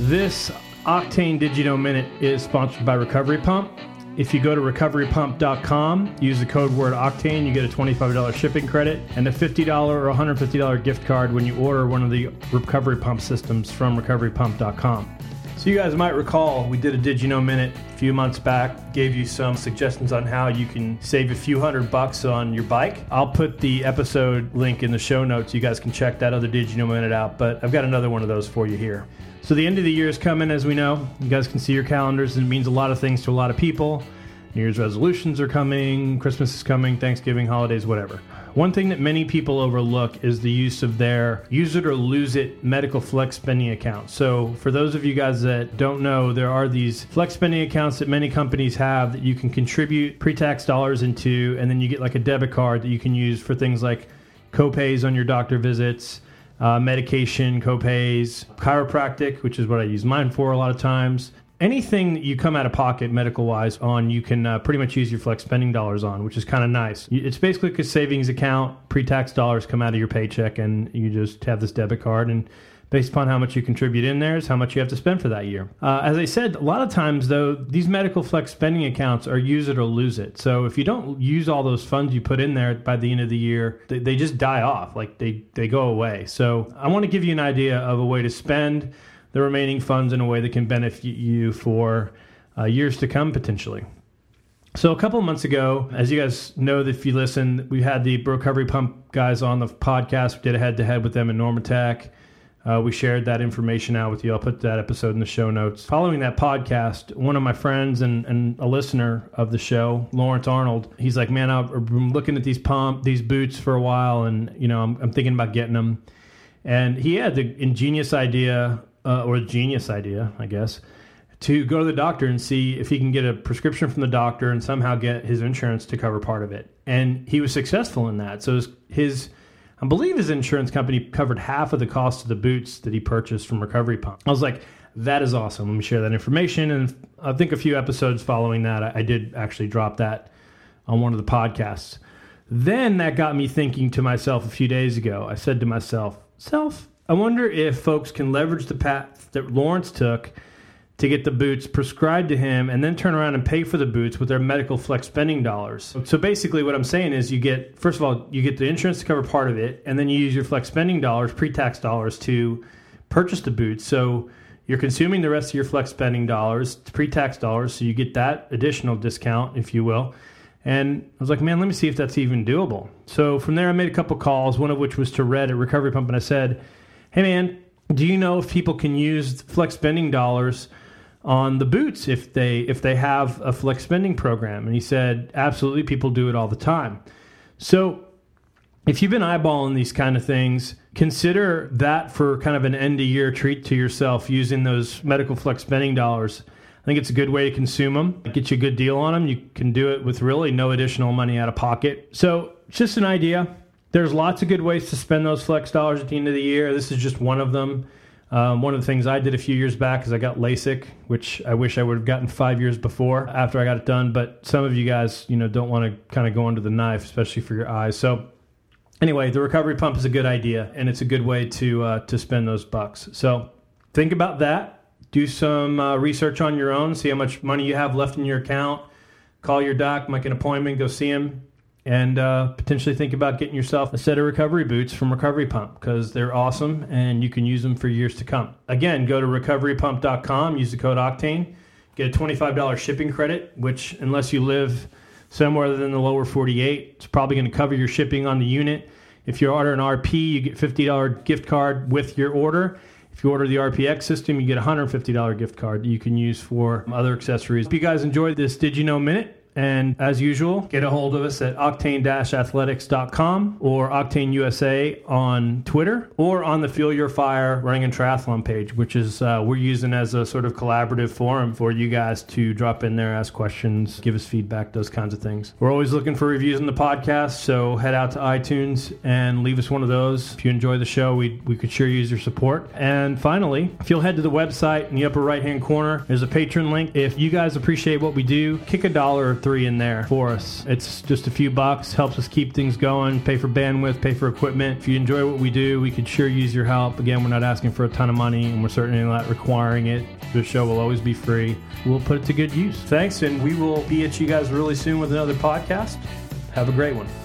This Octane Did You Know Minute is sponsored by Recovery Pump. If you go to recoverypump.com, use the code word Octane, you get a $25 shipping credit and a $50 or $150 gift card when you order one of the Recovery Pump systems from recoverypump.com. So you guys might recall we did a Did You Know Minute a few months back, gave you some suggestions on how you can save a few hundred bucks on your bike. I'll put the episode link in the show notes. You guys can check that other Did You Know Minute out, but I've got another one of those for you here. So the end of the year is coming, as we know. You guys can see your calendars, and it means a lot of things to a lot of people. New Year's resolutions are coming, Christmas is coming, Thanksgiving, holidays, whatever. One thing that many people overlook is the use of their use it or lose it medical flex spending account. So, for those of you guys that don't know, there are these flex spending accounts that many companies have that you can contribute pre tax dollars into, and then you get like a debit card that you can use for things like copays on your doctor visits, uh, medication copays, chiropractic, which is what I use mine for a lot of times, anything that you come out of pocket medical wise on, you can uh, pretty much use your flex spending dollars on, which is kind of nice. It's basically a savings account. Pre tax dollars come out of your paycheck, and you just have this debit card. And based upon how much you contribute in there is how much you have to spend for that year. Uh, as I said, a lot of times though, these medical flex spending accounts are use it or lose it. So if you don't use all those funds you put in there by the end of the year, they, they just die off, like they they go away. So I want to give you an idea of a way to spend the remaining funds in a way that can benefit you for uh, years to come potentially. So a couple months ago, as you guys know, if you listen, we had the Recovery Pump guys on the podcast. We did a head to head with them in Normatec. Uh, we shared that information out with you. I'll put that episode in the show notes. Following that podcast, one of my friends and, and a listener of the show, Lawrence Arnold, he's like, "Man, I've been looking at these pump, these boots for a while, and you know, I'm, I'm thinking about getting them." And he had the ingenious idea, uh, or genius idea, I guess, to go to the doctor and see if he can get a prescription from the doctor and somehow get his insurance to cover part of it. And he was successful in that. So his, his I believe his insurance company covered half of the cost of the boots that he purchased from Recovery Pump. I was like, that is awesome. Let me share that information. And I think a few episodes following that, I, I did actually drop that on one of the podcasts. Then that got me thinking to myself a few days ago. I said to myself, Self, I wonder if folks can leverage the path that Lawrence took to get the boots prescribed to him and then turn around and pay for the boots with their medical flex spending dollars. So basically what I'm saying is you get first of all you get the insurance to cover part of it and then you use your flex spending dollars, pre-tax dollars to purchase the boots. So you're consuming the rest of your flex spending dollars, pre-tax dollars, so you get that additional discount if you will. And I was like, man, let me see if that's even doable. So from there I made a couple calls, one of which was to Red at Recovery Pump and I said, "Hey man, do you know if people can use flex spending dollars on the boots if they if they have a flex spending program? And he said absolutely people do it all the time. So if you've been eyeballing these kind of things consider that for kind of an end of year treat to yourself using those medical flex spending dollars. I think it's a good way to consume them get you a good deal on them you can do it with really no additional money out of pocket. So just an idea there's lots of good ways to spend those flex dollars at the end of the year this is just one of them um, one of the things I did a few years back is I got LASIK, which I wish I would have gotten five years before after I got it done. But some of you guys, you know, don't want to kind of go under the knife, especially for your eyes. So anyway, the recovery pump is a good idea, and it's a good way to uh, to spend those bucks. So think about that. Do some uh, research on your own. See how much money you have left in your account. Call your doc, make an appointment, go see him and uh, potentially think about getting yourself a set of recovery boots from Recovery Pump because they're awesome and you can use them for years to come. Again, go to recoverypump.com, use the code Octane, get a $25 shipping credit, which, unless you live somewhere other than the lower 48, it's probably going to cover your shipping on the unit. If you order an RP, you get $50 gift card with your order. If you order the RPX system, you get a $150 gift card that you can use for other accessories. If you guys enjoyed this Did You Know Minute, and as usual, get a hold of us at octane-athletics.com or Octane USA on Twitter or on the Fuel Your Fire Running and Triathlon page, which is uh, we're using as a sort of collaborative forum for you guys to drop in there, ask questions, give us feedback, those kinds of things. We're always looking for reviews in the podcast, so head out to iTunes and leave us one of those. If you enjoy the show, we, we could sure use your support. And finally, if you'll head to the website in the upper right hand corner, there's a Patreon link. If you guys appreciate what we do, kick a dollar three in there for us. It's just a few bucks, helps us keep things going, pay for bandwidth, pay for equipment. If you enjoy what we do, we could sure use your help. Again, we're not asking for a ton of money, and we're certainly not requiring it. The show will always be free. We'll put it to good use. Thanks, and we will be at you guys really soon with another podcast. Have a great one.